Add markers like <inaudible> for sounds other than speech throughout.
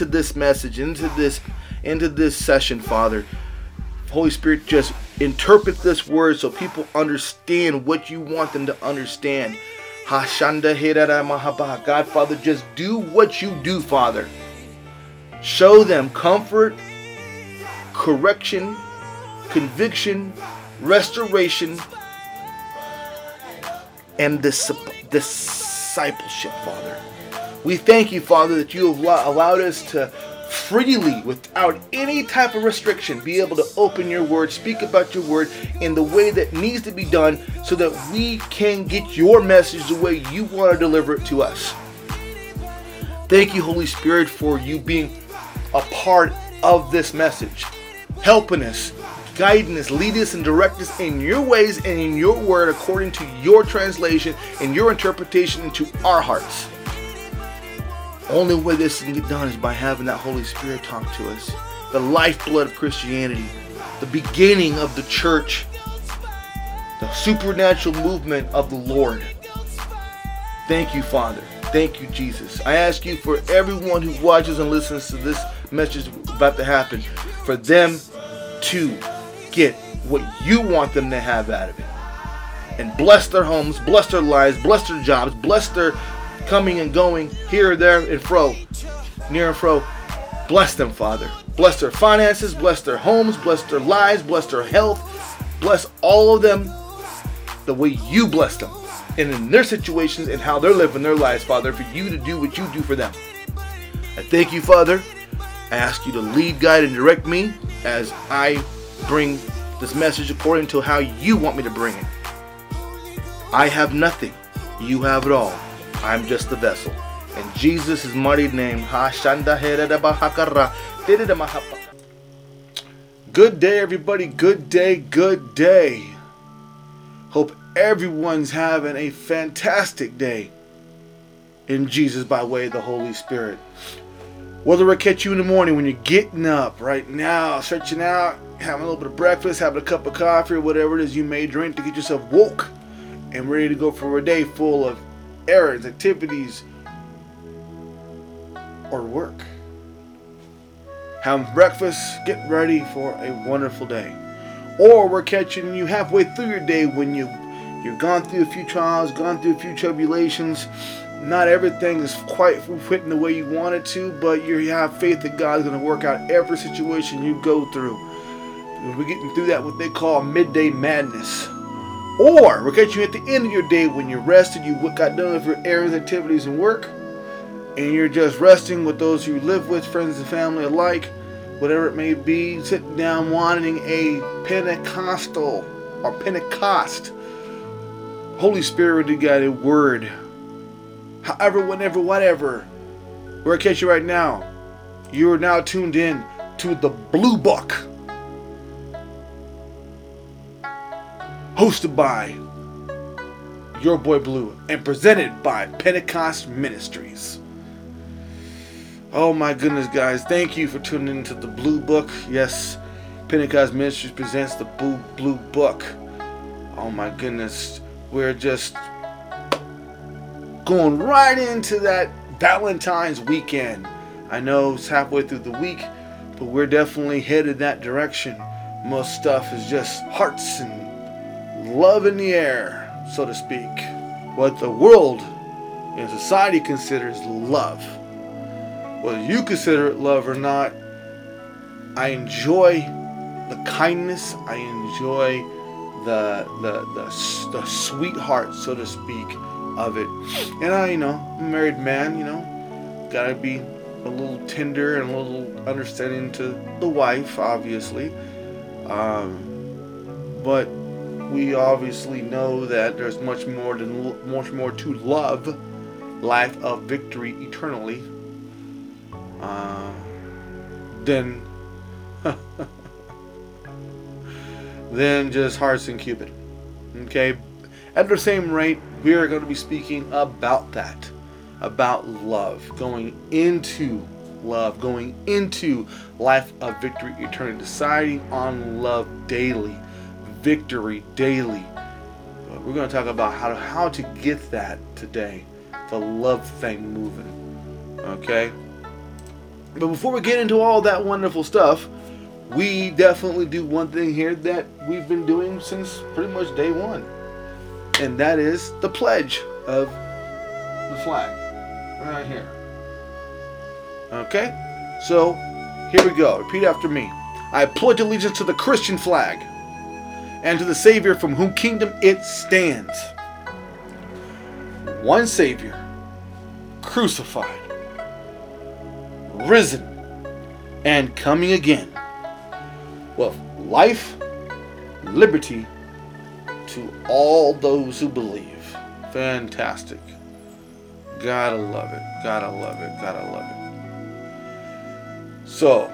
into this message, into this, into this session, Father. Holy Spirit, just interpret this word so people understand what you want them to understand. Hashanda Hirara Mahaba. God, Father, just do what you do, Father. Show them comfort, correction, conviction, restoration, and dis- discipleship, Father. We thank you, Father, that you have allowed us to freely, without any type of restriction, be able to open your word, speak about your word in the way that needs to be done so that we can get your message the way you want to deliver it to us. Thank you, Holy Spirit, for you being a part of this message, helping us, guiding us, leading us, and direct us in your ways and in your word according to your translation and your interpretation into our hearts. Only way this can get done is by having that Holy Spirit talk to us. The lifeblood of Christianity, the beginning of the church, the supernatural movement of the Lord. Thank you, Father. Thank you, Jesus. I ask you for everyone who watches and listens to this message about to happen, for them to get what you want them to have out of it. And bless their homes, bless their lives, bless their jobs, bless their coming and going here, there, and fro, near and fro. Bless them, Father. Bless their finances, bless their homes, bless their lives, bless their health. Bless all of them the way you bless them and in their situations and how they're living their lives, Father, for you to do what you do for them. I thank you, Father. I ask you to lead, guide, and direct me as I bring this message according to how you want me to bring it. I have nothing. You have it all. I'm just the vessel. In Jesus' mighty name. Good day, everybody. Good day. Good day. Hope everyone's having a fantastic day in Jesus by way of the Holy Spirit. Whether I catch you in the morning when you're getting up right now, stretching out, having a little bit of breakfast, having a cup of coffee, or whatever it is you may drink to get yourself woke and ready to go for a day full of errands, activities, or work. Have breakfast, get ready for a wonderful day. Or we're catching you halfway through your day when you you've gone through a few trials, gone through a few tribulations. Not everything is quite fitting the way you want it to, but you have faith that God's going to work out every situation you go through. We're getting through that what they call midday madness. Or we're catching you at the end of your day when you're rested, you got done with your errands, activities, and work, and you're just resting with those you live with, friends and family alike, whatever it may be, sitting down wanting a Pentecostal or Pentecost Holy Spirit guided word. However, whenever, whatever. We're case you right now. You are now tuned in to the Blue Book. Hosted by your boy Blue and presented by Pentecost Ministries. Oh my goodness, guys. Thank you for tuning into the Blue Book. Yes, Pentecost Ministries presents the Blue, Blue Book. Oh my goodness. We're just going right into that Valentine's weekend. I know it's halfway through the week, but we're definitely headed that direction. Most stuff is just hearts and love in the air, so to speak. What the world and society considers love. Whether you consider it love or not, I enjoy the kindness. I enjoy the the the, the sweetheart, so to speak, of it. And I, you know, I'm a married man. You know, gotta be a little tender and a little understanding to the wife, obviously. Um, but we obviously know that there's much more than much more to love, life of victory eternally, uh, than <laughs> than just hearts and Cupid. Okay, at the same rate, we are going to be speaking about that, about love, going into love, going into life of victory eternity, deciding on love daily, victory daily. We're going to talk about how to, how to get that today, the love thing moving. Okay? But before we get into all that wonderful stuff, we definitely do one thing here that we've been doing since pretty much day one. And that is the pledge of the flag. Right here. Okay? So, here we go. Repeat after me. I pledge allegiance to the Christian flag and to the Savior from whom kingdom it stands. One Savior, crucified, risen, and coming again. Well, life, liberty to all those who believe. Fantastic. Gotta love it. Gotta love it. Gotta love it. So,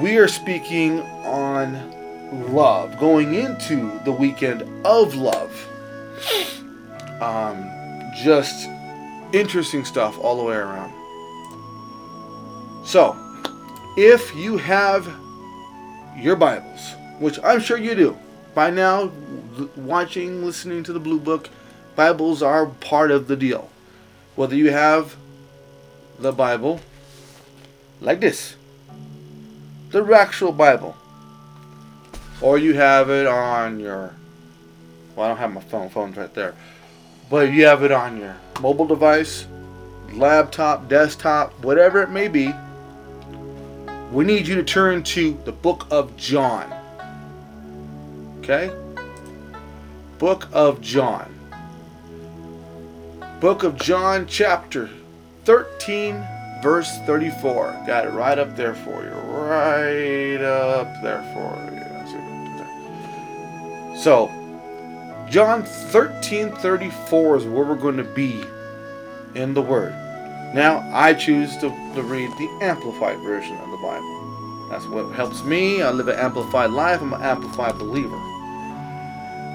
we are speaking on love, going into the weekend of love. Um, just interesting stuff all the way around. So, if you have your Bibles, which I'm sure you do, by now, watching, listening to the Blue Book, Bibles are part of the deal. Whether you have the Bible like this, the actual Bible, or you have it on your well, I don't have my phone, phone's right there. But you have it on your mobile device, laptop, desktop, whatever it may be. We need you to turn to the book of John. Okay? Book of John. Book of John, chapter 13, verse 34. Got it right up there for you. Right up there for you. So, John 13 34 is where we're going to be in the Word. Now, I choose to, to read the Amplified version of the Bible. That's what helps me. I live an amplified life. I'm an amplified believer.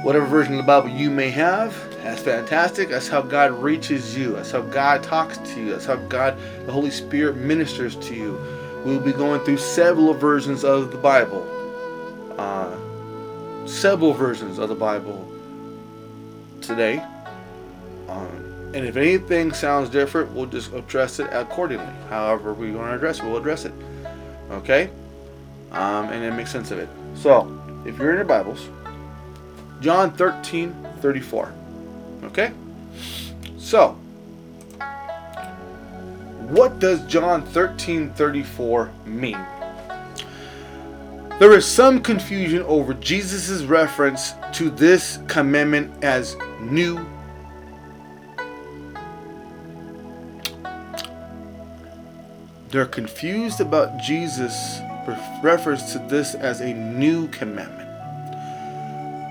Whatever version of the Bible you may have, that's fantastic. That's how God reaches you. That's how God talks to you. That's how God, the Holy Spirit, ministers to you. We'll be going through several versions of the Bible. Uh, several versions of the Bible today. Um, and if anything sounds different, we'll just address it accordingly. However, we want to address it, we'll address it. Okay? Um, and then make sense of it. So, if you're in your Bibles, John 13 34. Okay? So, what does John 13 34 mean? There is some confusion over Jesus' reference to this commandment as new. They're confused about Jesus' reference to this as a new commandment.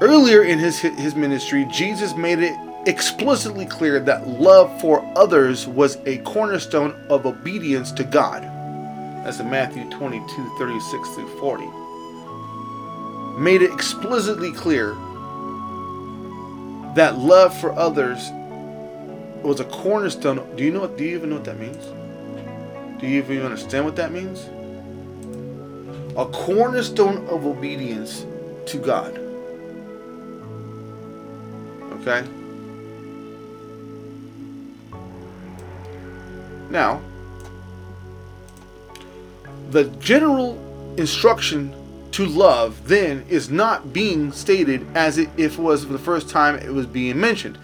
Earlier in his, his ministry, Jesus made it explicitly clear that love for others was a cornerstone of obedience to God. That's in Matthew 22 36 through 40. Made it explicitly clear that love for others was a cornerstone. Do you know? Do you even know what that means? Do you even understand what that means? A cornerstone of obedience to God. Okay? Now, the general instruction to love then is not being stated as it, if it was for the first time it was being mentioned.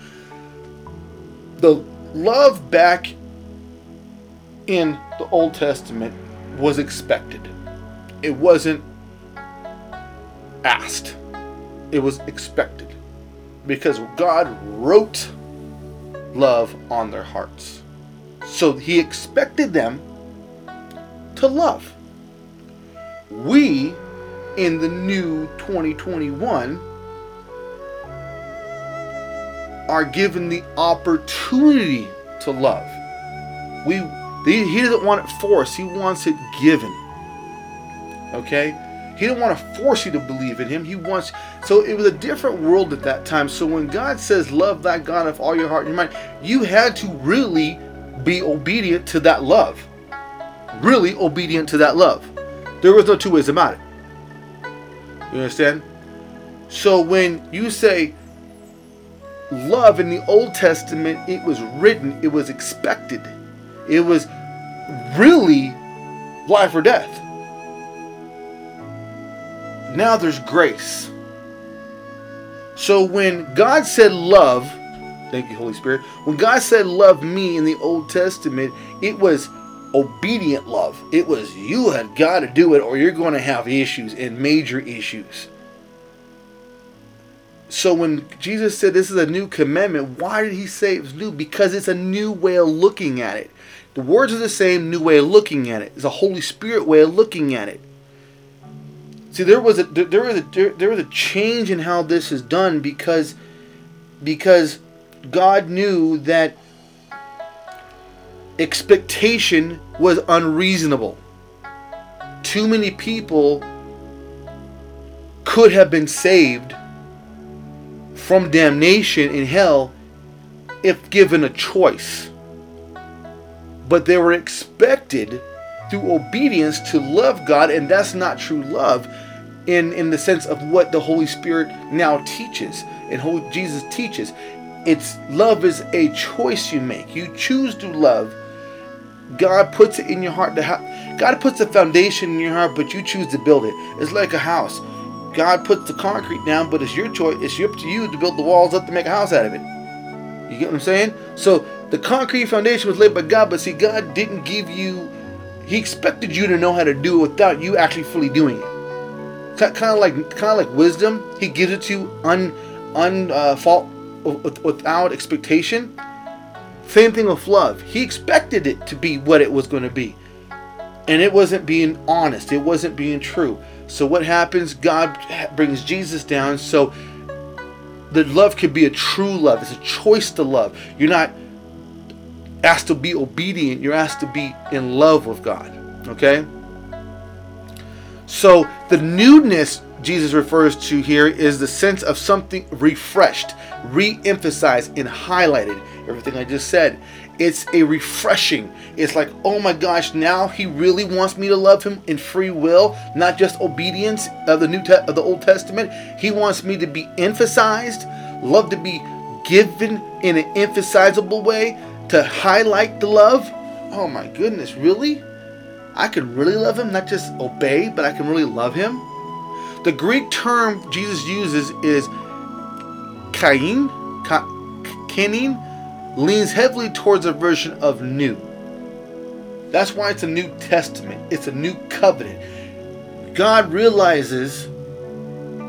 The love back in the Old Testament was expected. It wasn't asked. It was expected. Because God wrote love on their hearts. So he expected them to love. We in the new 2021 are given the opportunity to love. We he doesn't want it forced, he wants it given. Okay? He didn't want to force you to believe in him. He wants so it was a different world at that time. So when God says love that God of all your heart and your mind, you had to really be obedient to that love. Really obedient to that love. There was no two ways about it. You understand? So when you say love in the Old Testament, it was written, it was expected. It was really life or death. Now there's grace. So when God said love, thank you, Holy Spirit, when God said love me in the Old Testament, it was obedient love. It was you had got to do it or you're going to have issues and major issues. So when Jesus said this is a new commandment, why did he say it was new? Because it's a new way of looking at it. The words are the same, new way of looking at it. It's a Holy Spirit way of looking at it. See, there was a there was a there was a change in how this is done because because God knew that expectation was unreasonable. Too many people could have been saved from damnation in hell if given a choice. But they were expected through obedience to love God, and that's not true love in, in the sense of what the Holy Spirit now teaches and Holy, Jesus teaches. It's love is a choice you make. You choose to love. God puts it in your heart to have God puts a foundation in your heart, but you choose to build it. It's like a house. God puts the concrete down, but it's your choice. It's up to you to build the walls up to make a house out of it. You get what I'm saying? So the concrete foundation was laid by God, but see, God didn't give you. He expected you to know how to do it without you actually fully doing it. Kind of like, kind of like wisdom. He gives it to you un, un uh, fault without expectation. Same thing with love. He expected it to be what it was going to be, and it wasn't being honest. It wasn't being true. So what happens? God brings Jesus down. So the love could be a true love. It's a choice to love. You're not asked to be obedient. You're asked to be in love with God. Okay? So the newness Jesus refers to here is the sense of something refreshed, re emphasized, and highlighted. Everything I just said. It's a refreshing. It's like, oh my gosh, now he really wants me to love him in free will, not just obedience of the New Te- of the Old Testament. He wants me to be emphasized, love to be given in an emphasizable way to highlight the love. Oh my goodness, really? I can really love him, not just obey, but I can really love him. The Greek term Jesus uses is kain, kenin, leans heavily towards a version of new. That's why it's a New Testament. It's a new covenant. God realizes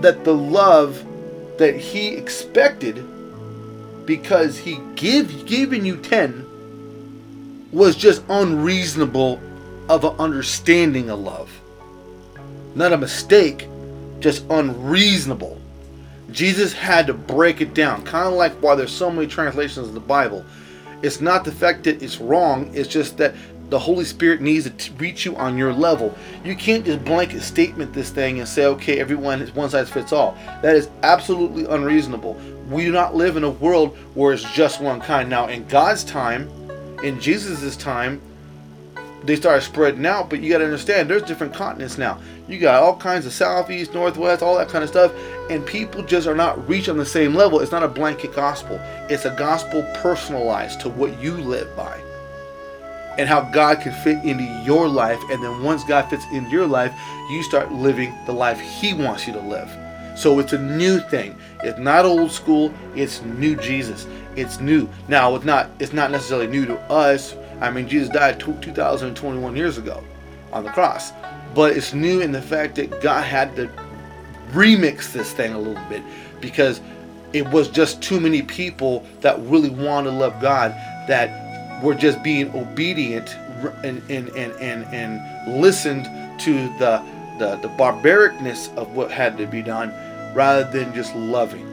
that the love that he expected because he give given you 10 was just unreasonable of an understanding of love. Not a mistake, just unreasonable. Jesus had to break it down, kind of like why there's so many translations of the Bible. It's not the fact that it's wrong, it's just that the Holy Spirit needs to t- reach you on your level. You can't just blanket statement this thing and say, okay, everyone is one size fits all. That is absolutely unreasonable. We do not live in a world where it's just one kind. Now, in God's time, in Jesus' time, they started spreading out, but you got to understand there's different continents now. You got all kinds of southeast, northwest, all that kind of stuff, and people just are not reached on the same level. It's not a blanket gospel, it's a gospel personalized to what you live by. and how God can fit into your life. And then once God fits into your life, you start living the life He wants you to live. So it's a new thing. It's not old school. It's new Jesus. It's new. Now it's not. It's not necessarily new to us. I mean, Jesus died 2,021 years ago on the cross, but it's new in the fact that God had to remix this thing a little bit because it was just too many people that really wanted to love God that were just being obedient and and and and, and listened to the, the the barbaricness of what had to be done rather than just loving.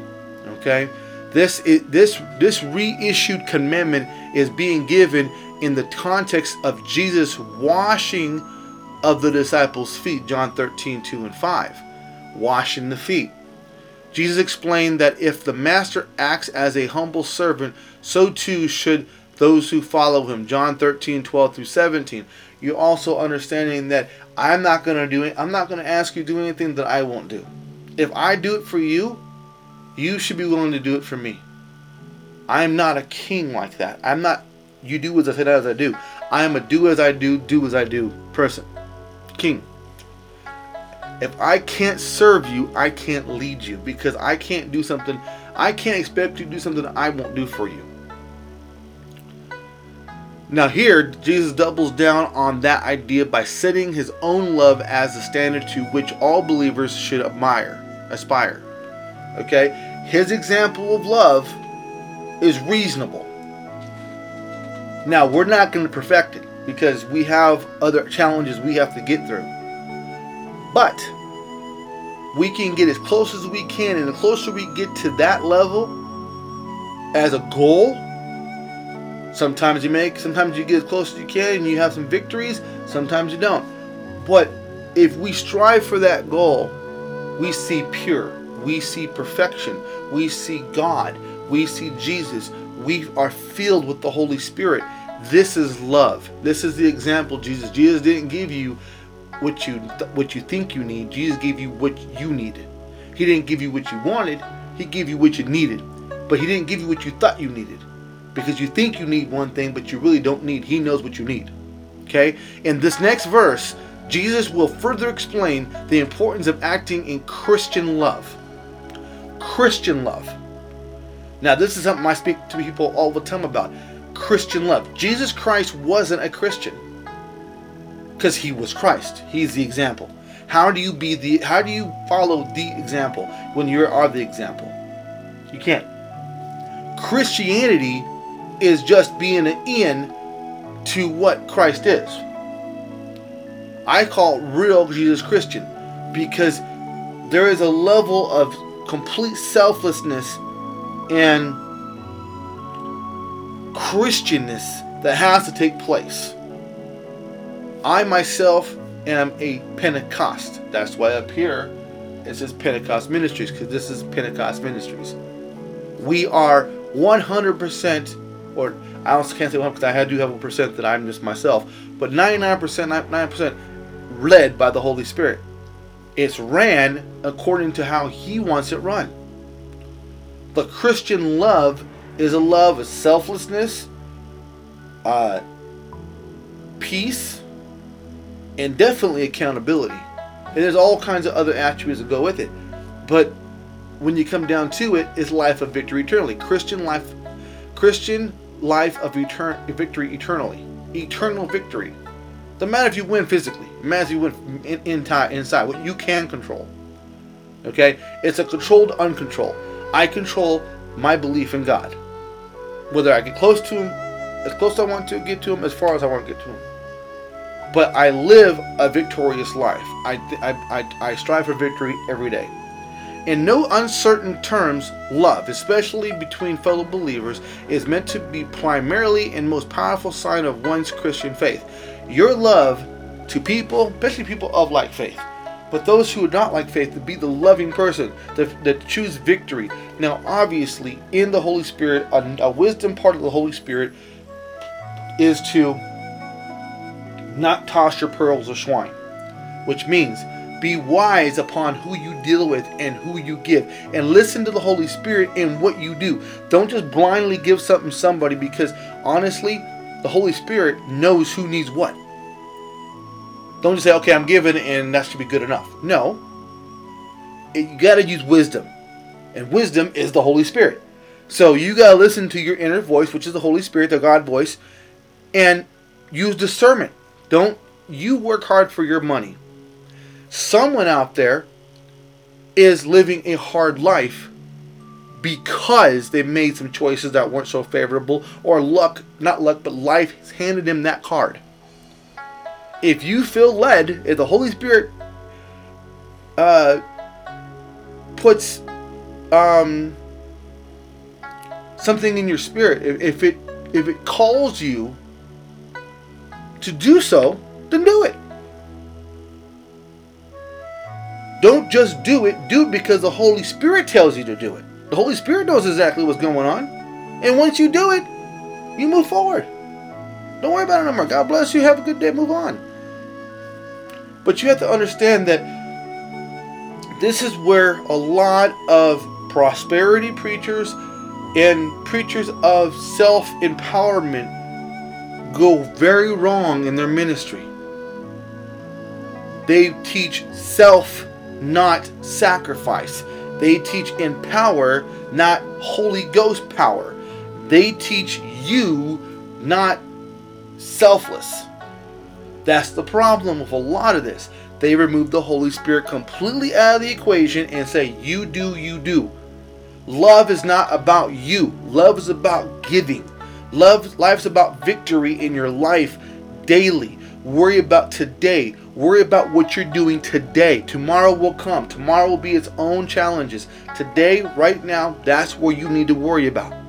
Okay? This is, this this reissued commandment is being given in the context of Jesus washing of the disciples' feet, John 13, 2 and 5. Washing the feet. Jesus explained that if the master acts as a humble servant, so too should those who follow him. John 13, 12 through 17. You're also understanding that I'm not going to do it. I'm not going to ask you to do anything that I won't do. If I do it for you, you should be willing to do it for me. I'm not a king like that. I'm not you do as I said as I do. I am a do as I do, do as I do person. King. If I can't serve you, I can't lead you because I can't do something. I can't expect you to do something I won't do for you. Now, here, Jesus doubles down on that idea by setting his own love as the standard to which all believers should admire, aspire. Okay? His example of love is reasonable. Now, we're not going to perfect it because we have other challenges we have to get through. But we can get as close as we can, and the closer we get to that level as a goal, sometimes you make, sometimes you get as close as you can and you have some victories, sometimes you don't. But if we strive for that goal, we see pure, we see perfection, we see God, we see Jesus, we are filled with the Holy Spirit. This is love. This is the example Jesus. Jesus didn't give you what you what you think you need. Jesus gave you what you needed. He didn't give you what you wanted. He gave you what you needed. But he didn't give you what you thought you needed. Because you think you need one thing, but you really don't need. He knows what you need. Okay? In this next verse, Jesus will further explain the importance of acting in Christian love. Christian love. Now, this is something I speak to people all the time about. Christian love. Jesus Christ wasn't a Christian because he was Christ. He's the example. How do you be the how do you follow the example when you are the example? You can't. Christianity is just being an in to what Christ is. I call real Jesus Christian because there is a level of complete selflessness and Christianness that has to take place. I myself am a Pentecost. That's why up here it says Pentecost Ministries because this is Pentecost Ministries. We are 100%, or I also can't say 100 because I do have a percent that I'm just myself, but 99%, 99% led by the Holy Spirit. It's ran according to how He wants it run. The Christian love is a love of selflessness, uh, peace, and definitely accountability. And there's all kinds of other attributes that go with it. But when you come down to it, it's life of victory eternally. Christian life, Christian life of etern- victory eternally. Eternal victory. Doesn't matter if you win physically. It matters if you win in, in, inside. What you can control. Okay? It's a controlled uncontrolled. I control my belief in God. Whether I get close to Him, as close as I want to get to Him, as far as I want to get to Him. But I live a victorious life. I, I, I, I strive for victory every day. In no uncertain terms, love, especially between fellow believers, is meant to be primarily and most powerful sign of one's Christian faith. Your love to people, especially people of like faith, but those who are not like faith, to be the loving person that, that choose victory. Now, obviously, in the Holy Spirit, a, a wisdom part of the Holy Spirit is to not toss your pearls of swine, which means be wise upon who you deal with and who you give and listen to the holy spirit in what you do don't just blindly give something somebody because honestly the Holy Spirit knows who needs what. Don't just say, okay, I'm given and that should be good enough. No. You got to use wisdom. And wisdom is the Holy Spirit. So you got to listen to your inner voice, which is the Holy Spirit, the God voice, and use discernment. Don't you work hard for your money. Someone out there is living a hard life because they made some choices that weren't so favorable or luck, not luck, but life has handed them that card. If you feel led, if the Holy Spirit uh, puts um, something in your spirit, if, if it if it calls you to do so, then do it. Don't just do it, do it because the Holy Spirit tells you to do it. The Holy Spirit knows exactly what's going on. And once you do it, you move forward. Don't worry about it no more. God bless you. Have a good day. Move on. But you have to understand that this is where a lot of prosperity preachers and preachers of self empowerment go very wrong in their ministry. They teach self, not sacrifice. They teach in power, not Holy Ghost power. They teach you, not selfless. That's the problem with a lot of this. They remove the Holy Spirit completely out of the equation and say, You do, you do. Love is not about you, love is about giving. Love life's about victory in your life daily. Worry about today. Worry about what you're doing today. Tomorrow will come. Tomorrow will be its own challenges. Today, right now, that's where you need to worry about.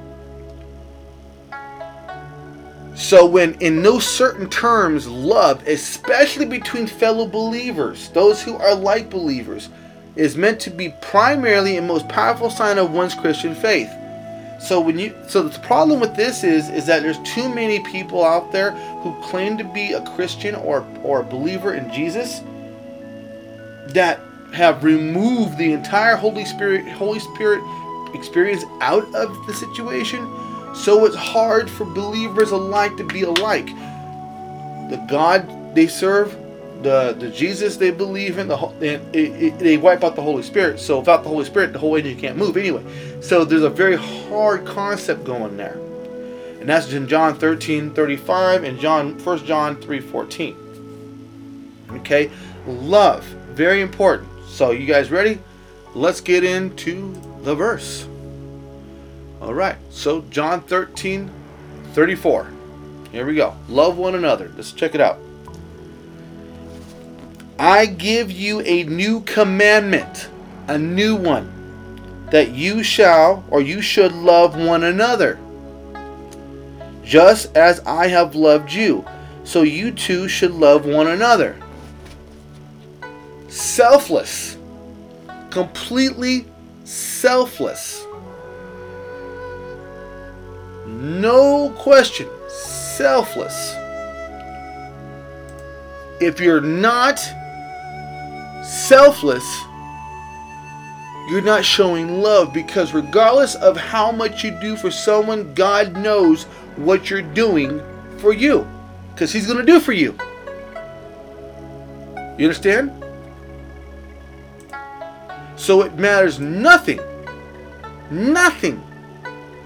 So, when in no certain terms, love, especially between fellow believers, those who are like believers, is meant to be primarily and most powerful sign of one's Christian faith. So when you so the problem with this is is that there's too many people out there who claim to be a Christian or or a believer in Jesus that have removed the entire Holy Spirit Holy Spirit experience out of the situation. So it's hard for believers alike to be alike. The God they serve, the the Jesus they believe in, the it, it, they wipe out the Holy Spirit. So without the Holy Spirit, the whole engine can't move anyway. So there's a very hard concept going there, and that's in John 13, 35 and John 1 John 3, 14. Okay, love very important. So you guys ready? Let's get into the verse. All right, so John 13, 34. Here we go. Love one another. Let's check it out. I give you a new commandment, a new one, that you shall or you should love one another. Just as I have loved you, so you too should love one another. Selfless, completely selfless. No question, selfless. If you're not selfless, you're not showing love because regardless of how much you do for someone, God knows what you're doing for you because He's going to do for you. You understand? So it matters nothing, nothing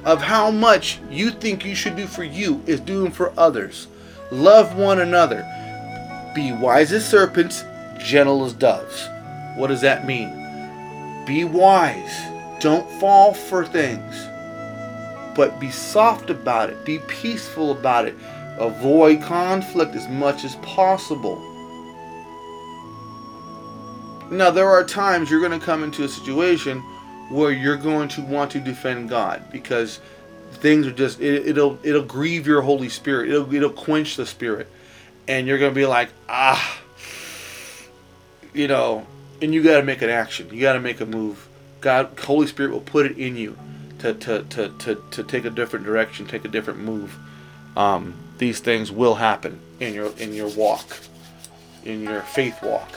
of how much you think you should do for you is doing for others. Love one another. Be wise as serpents, gentle as doves. What does that mean? Be wise. Don't fall for things. But be soft about it. Be peaceful about it. Avoid conflict as much as possible. Now, there are times you're going to come into a situation where you're going to want to defend God because things are just it, will it'll grieve your Holy Spirit. It'll it'll quench the Spirit, and you're going to be like ah, you know, and you got to make an action. You got to make a move. God, Holy Spirit will put it in you to to to to, to take a different direction, take a different move. Um, these things will happen in your in your walk, in your faith walk.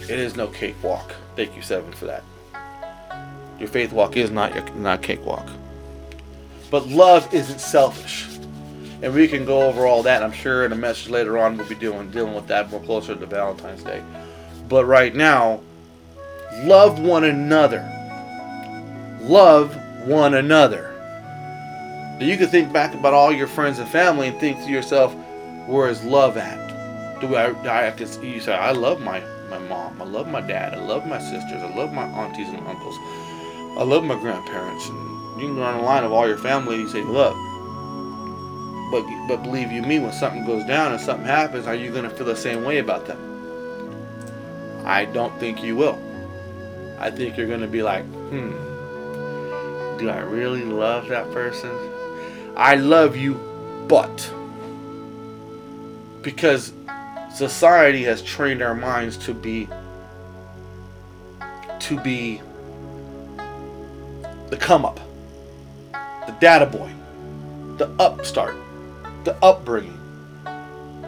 It is no cakewalk. Thank you, Seven, for that. Your faith walk is not your, not cakewalk. But love isn't selfish. and we can go over all that. I'm sure in a message later on we'll be doing dealing with that more closer to Valentine's Day. But right now, love one another. Love one another. Now you can think back about all your friends and family and think to yourself, where is love at? Do I, do I can you say I love my my mom, I love my dad, I love my sisters, I love my aunties and uncles, I love my grandparents, and you can go on the line of all your family you say, look, but but believe you me, when something goes down and something happens, are you gonna feel the same way about them? I don't think you will. I think you're gonna be like, hmm, do I really love that person? I love you, but because society has trained our minds to be to be the come up, the data boy, the upstart, the upbringing.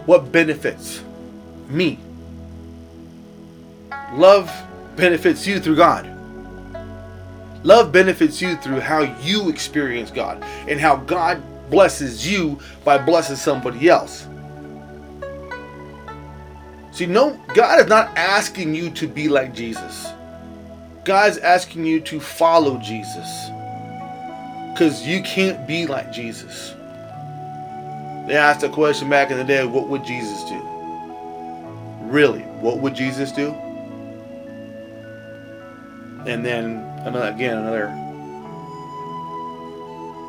What benefits me? Love benefits you through God. Love benefits you through how you experience God and how God blesses you by blessing somebody else. See, no, God is not asking you to be like Jesus. God's asking you to follow Jesus. Because you can't be like Jesus. They asked a question back in the day what would Jesus do? Really, what would Jesus do? And then another again another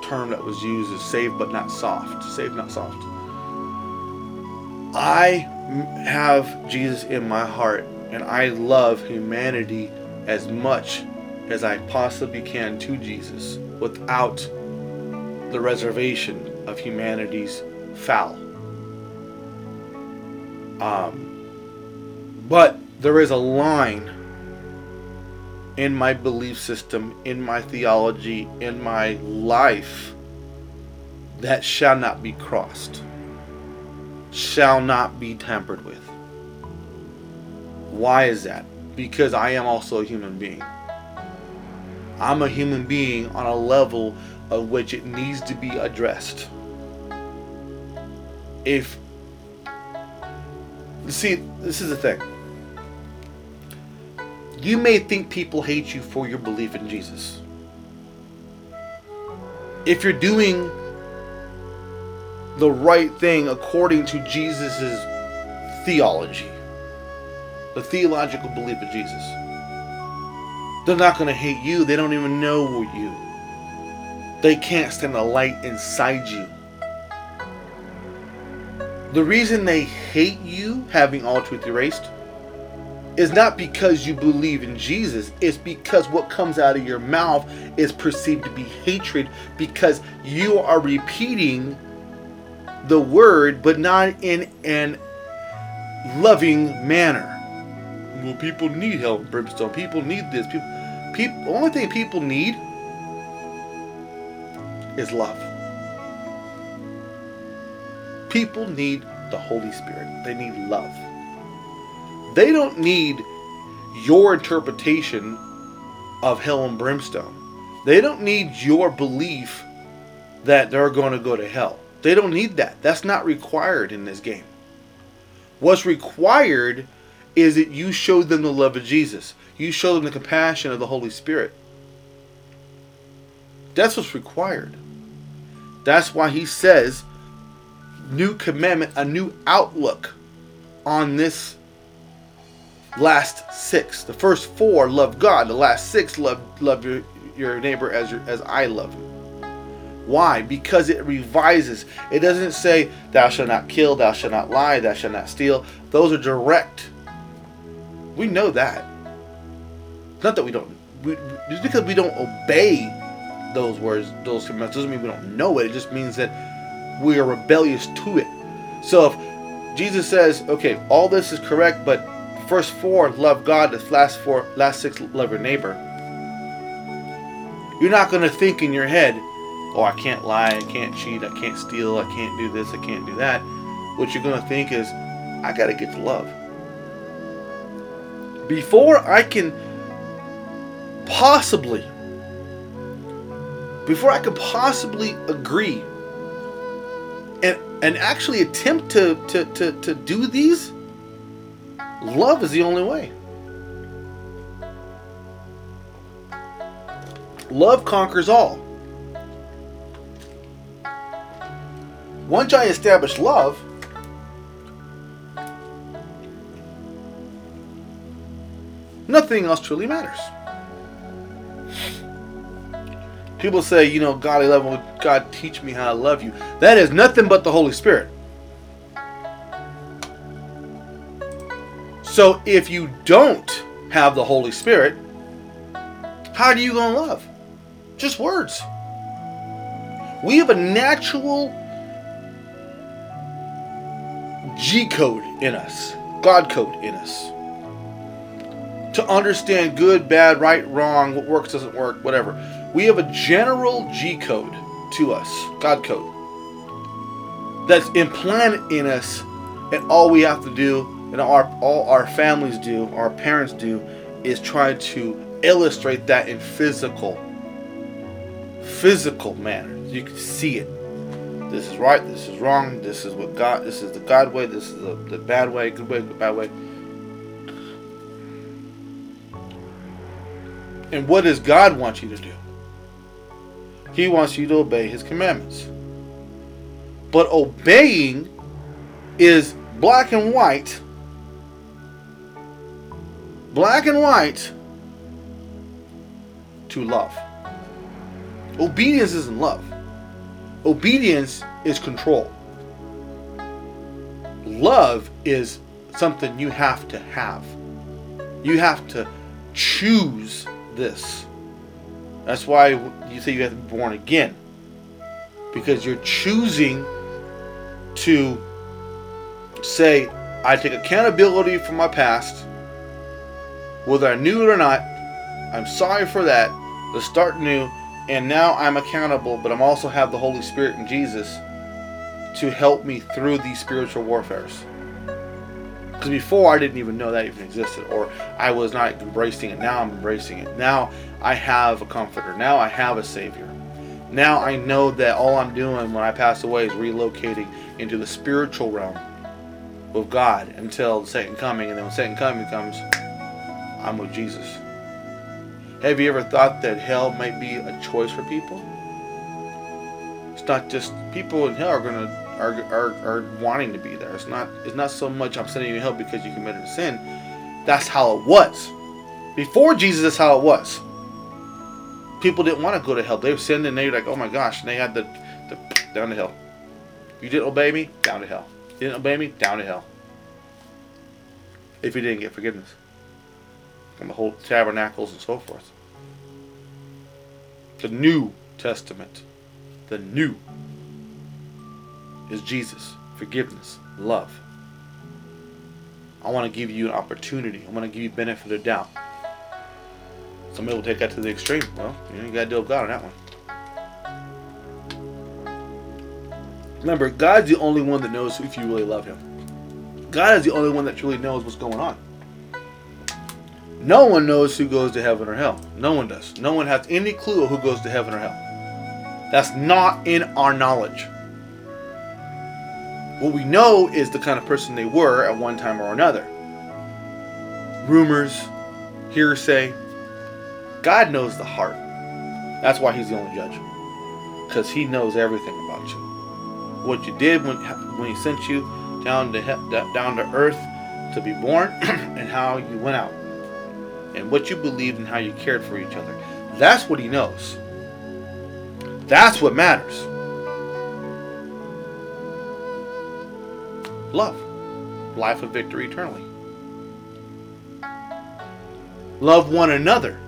term that was used is saved but not soft. Saved not soft. I have Jesus in my heart and I love humanity as much as I possibly can to Jesus without the reservation of humanity's foul. Um, but there is a line in my belief system, in my theology, in my life that shall not be crossed, shall not be tampered with. Why is that? Because I am also a human being. I'm a human being on a level of which it needs to be addressed. If see, this is the thing. You may think people hate you for your belief in Jesus. If you're doing the right thing according to Jesus' theology, the theological belief of Jesus, they're not going to hate you. They don't even know you. They can't stand the light inside you. The reason they hate you having all truth erased is not because you believe in Jesus, it's because what comes out of your mouth is perceived to be hatred because you are repeating the word but not in an loving manner. Well, people need help, brimstone. People need this. People, people. Only thing people need is love. People need the Holy Spirit. They need love. They don't need your interpretation of hell and brimstone. They don't need your belief that they're going to go to hell. They don't need that. That's not required in this game. What's required is that you showed them the love of Jesus. You showed them the compassion of the Holy Spirit. That's what's required. That's why he says, new commandment, a new outlook on this last six. The first four love God. The last six love love your, your neighbor as your, as I love you. Why? Because it revises. It doesn't say thou shalt not kill, thou shalt not lie, thou shalt not steal. Those are direct. We know that. It's not that we don't. We, just because we don't obey those words, those commandments, doesn't mean we don't know it. It just means that we are rebellious to it. So if Jesus says, okay, all this is correct, but first four love God, the last four, last six love your neighbor. You're not going to think in your head, oh, I can't lie, I can't cheat, I can't steal, I can't do this, I can't do that. What you're going to think is, I got to get to love. Before I can possibly, before I can possibly agree and and actually attempt to, to, to, to do these, love is the only way. Love conquers all. Once I establish love, nothing else truly matters. People say, you know, God, I love you. God, teach me how to love you. That is nothing but the Holy Spirit. So if you don't have the Holy Spirit, how are you going to love? Just words. We have a natural G code in us, God code in us. To understand good, bad, right, wrong, what works, doesn't work, whatever. We have a general G code to us, God code, that's implanted in us, and all we have to do, and our, all our families do, our parents do, is try to illustrate that in physical, physical manner. You can see it. This is right. This is wrong. This is what God. This is the God way. This is the, the bad way. Good way. Bad way. And what does God want you to do? He wants you to obey His commandments. But obeying is black and white. Black and white to love. Obedience isn't love. Obedience is control. Love is something you have to have. You have to choose this. That's why you say you have to be born again. Because you're choosing to say, I take accountability for my past, whether I knew it or not. I'm sorry for that. Let's start new. And now I'm accountable, but I'm also have the Holy Spirit and Jesus to help me through these spiritual warfares. Because before I didn't even know that even existed, or I was not embracing it. Now I'm embracing it. Now I have a comforter. Now I have a savior. Now I know that all I'm doing when I pass away is relocating into the spiritual realm with God until the second coming. And then when the second coming comes, I'm with Jesus. Have you ever thought that hell might be a choice for people? It's not just people in hell are gonna are, are, are wanting to be there. It's not it's not so much I'm sending you hell because you committed a sin. That's how it was. Before Jesus, that's how it was. People didn't want to go to hell. They sinned and they were like, oh my gosh, and they had the, the down to hell. You didn't obey me, down to hell. You didn't obey me, down to hell. If you didn't get forgiveness and the whole tabernacles and so forth. The New Testament, the new, is Jesus, forgiveness, love. I want to give you an opportunity. I want to give you benefit of doubt. Some people take that to the extreme. Well, you, you got to deal with God on that one. Remember, God's the only one that knows if you really love Him. God is the only one that truly knows what's going on. No one knows who goes to heaven or hell. No one does. No one has any clue who goes to heaven or hell. That's not in our knowledge. What we know is the kind of person they were at one time or another. Rumors, hearsay. God knows the heart. That's why He's the only judge. Because He knows everything about you. What you did when, when He sent you down to, down to earth to be born <clears throat> and how you went out and what you believed and how you cared for each other. That's what he knows. That's what matters. Love. Life of victory eternally. Love one another.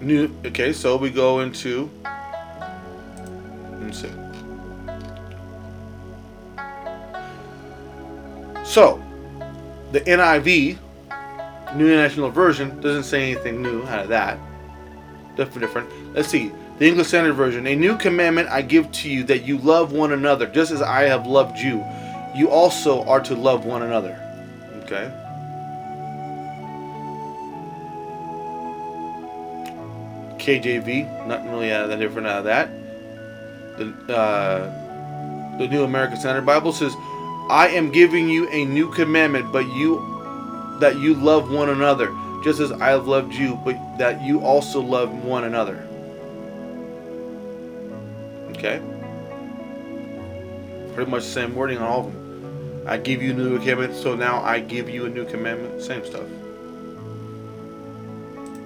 New, okay, so we go into. Let's see. So, the NIV, New International Version, doesn't say anything new out of that. Definitely different. Let's see. The English Standard Version. A new commandment I give to you that you love one another, just as I have loved you. you also are to love one another. Okay? KJV, nothing really of that different out of that. The, uh, the New American Standard Bible says, I am giving you a new commandment, but you that you love one another, just as I have loved you, but that you also love one another. Okay? Pretty much the same wording on all of them. I give you a new commandment, so now I give you a new commandment. Same stuff.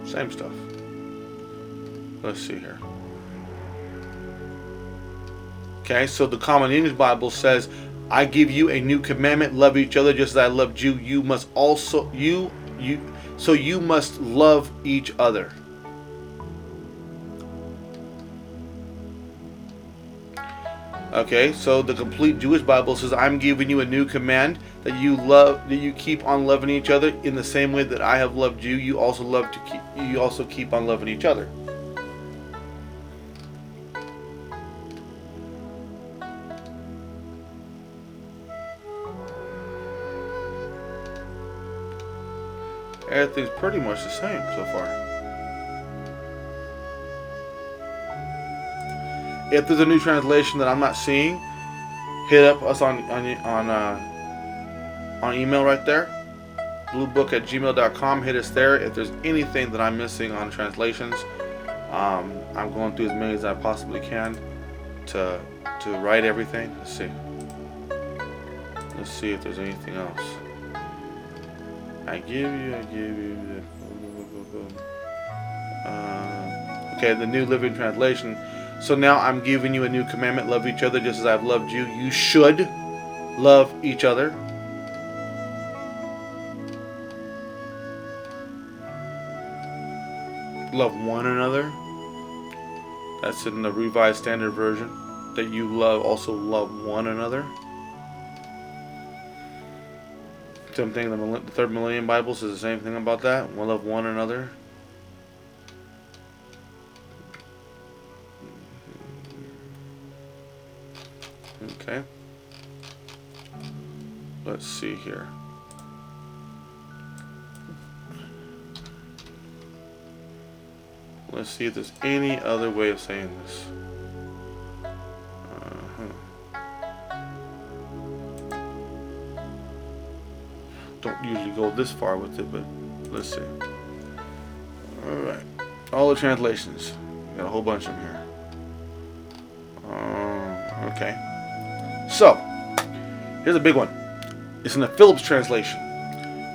Same stuff. Let's see here. Okay, so the Common English Bible says, I give you a new commandment, love each other just as I loved you. You must also you you so you must love each other. Okay, so the complete Jewish Bible says, I'm giving you a new command that you love that you keep on loving each other in the same way that I have loved you, you also love to keep you also keep on loving each other. Everything's pretty much the same so far. If there's a new translation that I'm not seeing, hit up us on on on uh, on email right there, bluebook at gmail.com. Hit us there. If there's anything that I'm missing on translations, um, I'm going through as many as I possibly can to to write everything. Let's see. Let's see if there's anything else. I give you, I give you. Uh, okay, the New Living Translation. So now I'm giving you a new commandment love each other just as I've loved you. You should love each other. Love one another. That's in the Revised Standard Version. That you love, also love one another. Same thing. The, Third Millennium Bible says the same thing about that. One love one another. Okay. Let's see here. Let's see if there's any other way of saying this. Go this far with it, but let's see. Alright. All the translations. Got a whole bunch of them here. Um, okay. So, here's a big one. It's in the Phillips translation.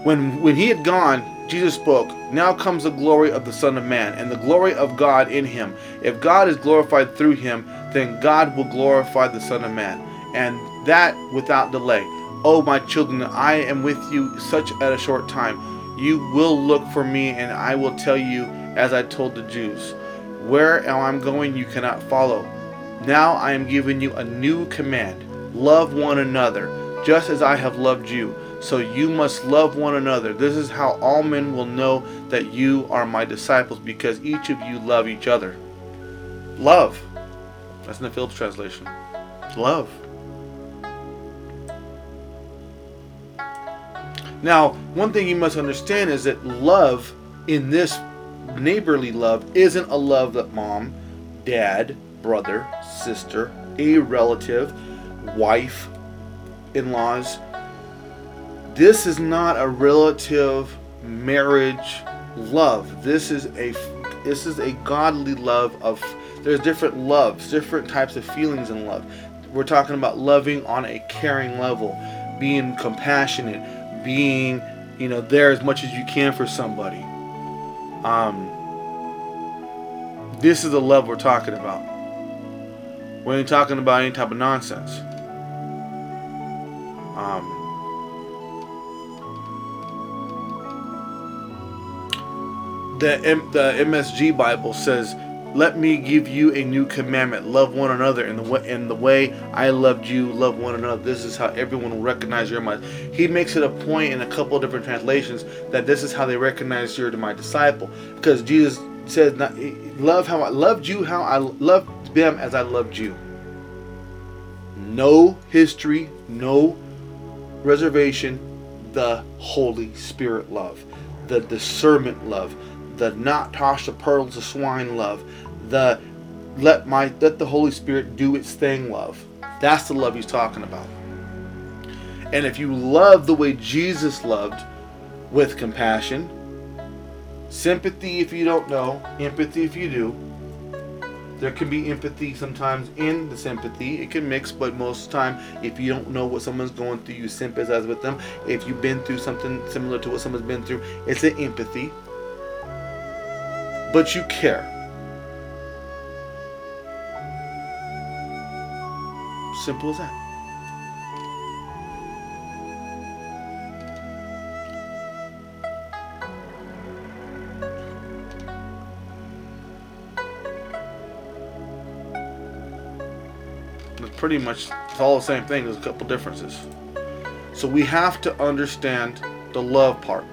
When when he had gone, Jesus spoke, Now comes the glory of the Son of Man, and the glory of God in him. If God is glorified through him, then God will glorify the Son of Man, and that without delay. Oh, my children, I am with you such at a short time. You will look for me, and I will tell you, as I told the Jews. Where I'm going, you cannot follow. Now I am giving you a new command love one another, just as I have loved you. So you must love one another. This is how all men will know that you are my disciples, because each of you love each other. Love. That's in the Phillips translation. Love. Now, one thing you must understand is that love in this neighborly love isn't a love that mom, dad, brother, sister, a relative, wife, in laws. This is not a relative marriage love. This is a this is a godly love of there's different loves, different types of feelings in love. We're talking about loving on a caring level, being compassionate, being, you know, there as much as you can for somebody. Um this is the love we're talking about. We ain't talking about any type of nonsense. Um, the M- the MSG Bible says, "Let me give you a new commandment: love one another in the way in the way I loved you. Love one another. This is how everyone will recognize you're my." He makes it a point in a couple of different translations that this is how they recognize you're my disciple, because Jesus says, "Love how I loved you, how I loved them as I loved you." No history, no reservation the Holy Spirit love, the discernment love, the not toss the pearls of swine love, the let my let the Holy Spirit do its thing love. That's the love he's talking about. And if you love the way Jesus loved, with compassion, sympathy if you don't know, empathy if you do. There can be empathy sometimes in the sympathy. It can mix, but most of the time, if you don't know what someone's going through, you sympathize with them. If you've been through something similar to what someone's been through, it's an empathy. But you care. Simple as that. It's pretty much it's all the same thing. There's a couple differences. So we have to understand the love part.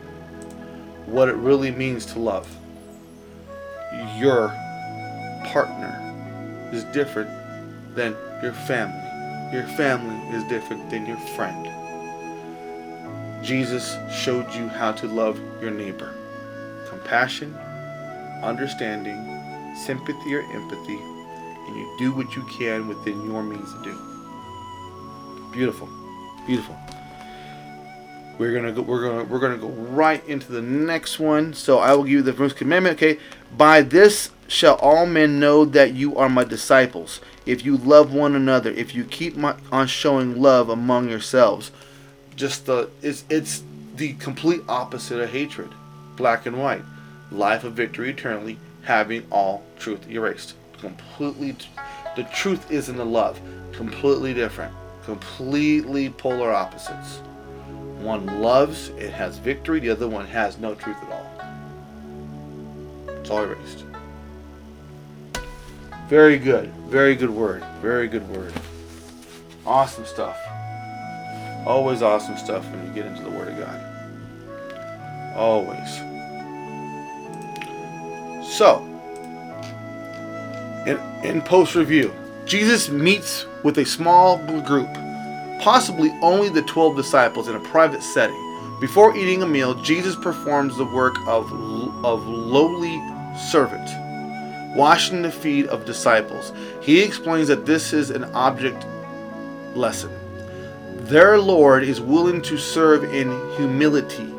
What it really means to love. Your partner is different than your family. Your family is different than your friend. Jesus showed you how to love your neighbor. Compassion, understanding, sympathy or empathy, and you do what you can within your means to do. Beautiful, beautiful. We're gonna go. We're gonna. We're gonna go right into the next one. So I will give you the first commandment. Okay. By this shall all men know that you are my disciples, if you love one another. If you keep my, on showing love among yourselves. Just the. It's it's the complete opposite of hatred, black and white. Life of victory eternally, having all truth erased. Completely. The truth is in the love. Completely different. Completely polar opposites. One loves, it has victory. The other one has no truth at all. It's all erased. Very good. Very good word. Very good word. Awesome stuff. Always awesome stuff when you get into the Word of God. Always. So, in, in post review, Jesus meets with a small group possibly only the 12 disciples in a private setting. Before eating a meal, Jesus performs the work of, of lowly servant, washing the feet of disciples. He explains that this is an object lesson. Their Lord is willing to serve in humility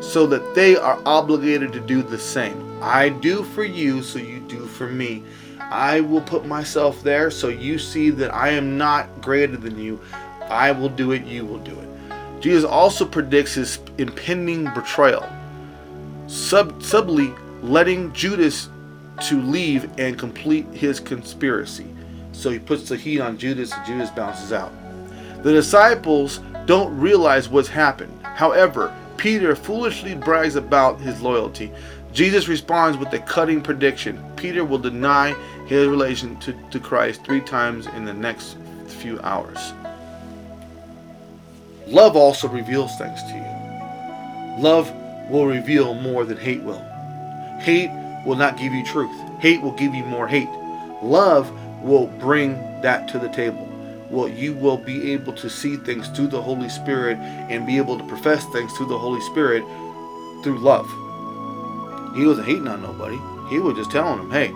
so that they are obligated to do the same. I do for you, so you do for me. I will put myself there so you see that I am not greater than you. I will do it, you will do it. Jesus also predicts his impending betrayal, sub, subtly letting Judas to leave and complete his conspiracy. So he puts the heat on Judas and Judas bounces out. The disciples don't realize what's happened. However, Peter foolishly brags about his loyalty. Jesus responds with a cutting prediction. Peter will deny his relation to, to Christ three times in the next few hours. Love also reveals things to you. Love will reveal more than hate will. Hate will not give you truth. Hate will give you more hate. Love will bring that to the table. Well, you will be able to see things through the Holy Spirit and be able to profess things through the Holy Spirit through love. He wasn't hating on nobody. He was just telling them, hey,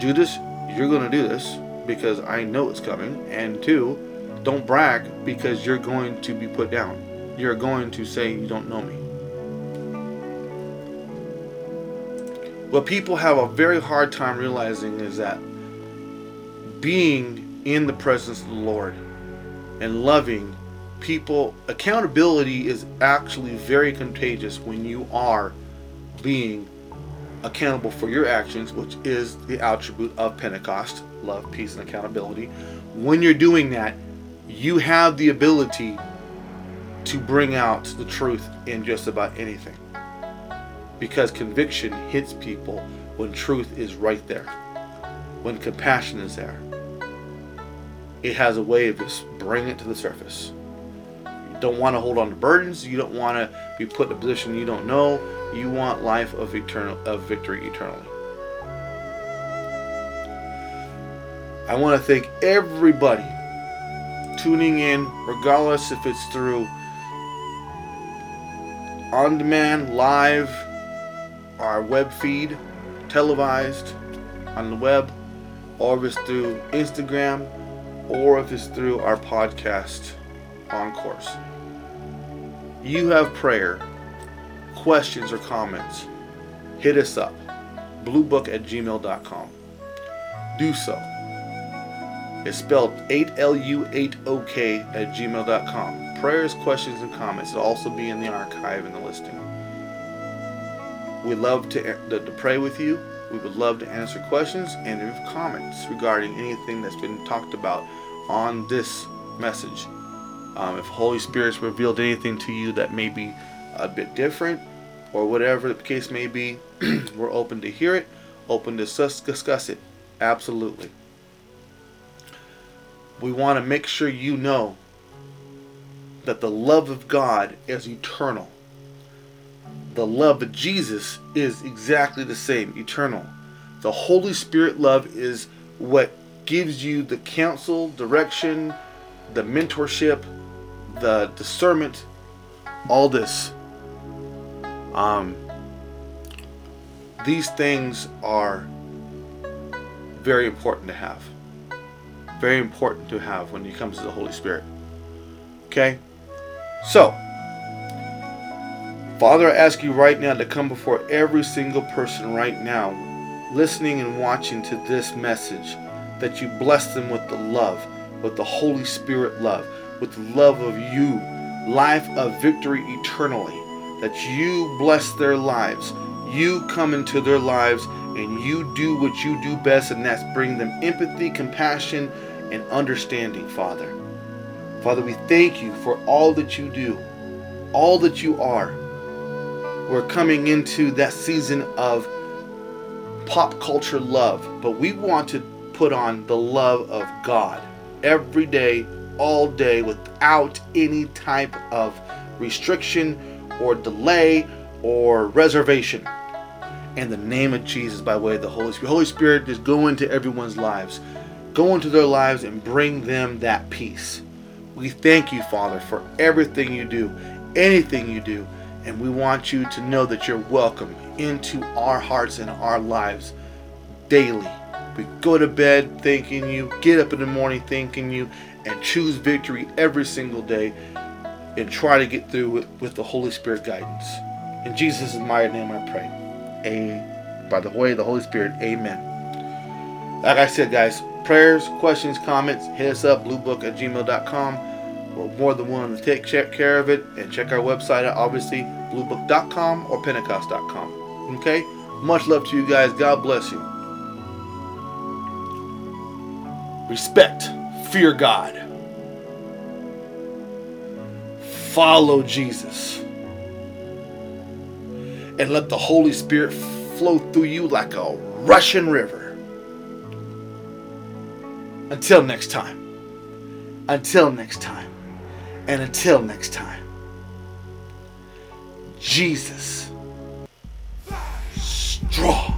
Judas, you're going to do this because I know it's coming. And two, don't brag because you're going to be put down. You're going to say you don't know me. What people have a very hard time realizing is that being in the presence of the Lord and loving people, accountability is actually very contagious when you are being accountable for your actions, which is the attribute of Pentecost love, peace, and accountability. When you're doing that, you have the ability to bring out the truth in just about anything. Because conviction hits people when truth is right there, when compassion is there. It has a way of just bringing it to the surface. You don't want to hold on to burdens. You don't want to be put in a position you don't know. You want life of eternal of victory eternally. I want to thank everybody tuning in, regardless if it's through on demand, live, our web feed, televised on the web, or if it's through Instagram, or if it's through our podcast on course. You have prayer, questions, or comments, hit us up. Bluebook at gmail.com. Do so. It's spelled 8lu8ok at gmail.com. Prayers, questions, and comments will also be in the archive in the listing. We'd love to, to, to pray with you. We would love to answer questions and if comments regarding anything that's been talked about on this message. Um, if Holy Spirit's revealed anything to you that may be a bit different or whatever the case may be, <clears throat> we're open to hear it, open to sus- discuss it. Absolutely. We want to make sure you know that the love of God is eternal. The love of Jesus is exactly the same, eternal. The Holy Spirit love is what gives you the counsel, direction, the mentorship, the discernment, all this. Um, these things are very important to have. Very important to have when it comes to the Holy Spirit. Okay? So, Father, I ask you right now to come before every single person right now, listening and watching to this message, that you bless them with the love, with the Holy Spirit love, with the love of you, life of victory eternally, that you bless their lives. You come into their lives and you do what you do best, and that's bring them empathy, compassion, and understanding, Father. Father, we thank you for all that you do, all that you are. We're coming into that season of pop culture love, but we want to put on the love of God every day, all day, without any type of restriction or delay or reservation. In the name of Jesus, by way of the Holy Spirit. Holy Spirit, just go into everyone's lives. Go into their lives and bring them that peace. We thank you, Father, for everything you do, anything you do, and we want you to know that you're welcome into our hearts and our lives daily. We go to bed thanking you, get up in the morning thanking you, and choose victory every single day and try to get through it with the Holy Spirit guidance. In Jesus' mighty name I pray. A by the way the Holy Spirit, amen. Like I said, guys, prayers, questions, comments, hit us up, bluebook at gmail.com. We're more than willing to take care of it and check our website out, obviously, bluebook.com or pentecost.com. Okay? Much love to you guys. God bless you. Respect, fear God, follow Jesus, and let the Holy Spirit flow through you like a rushing river. Until next time. Until next time. And until next time. Jesus. Strong.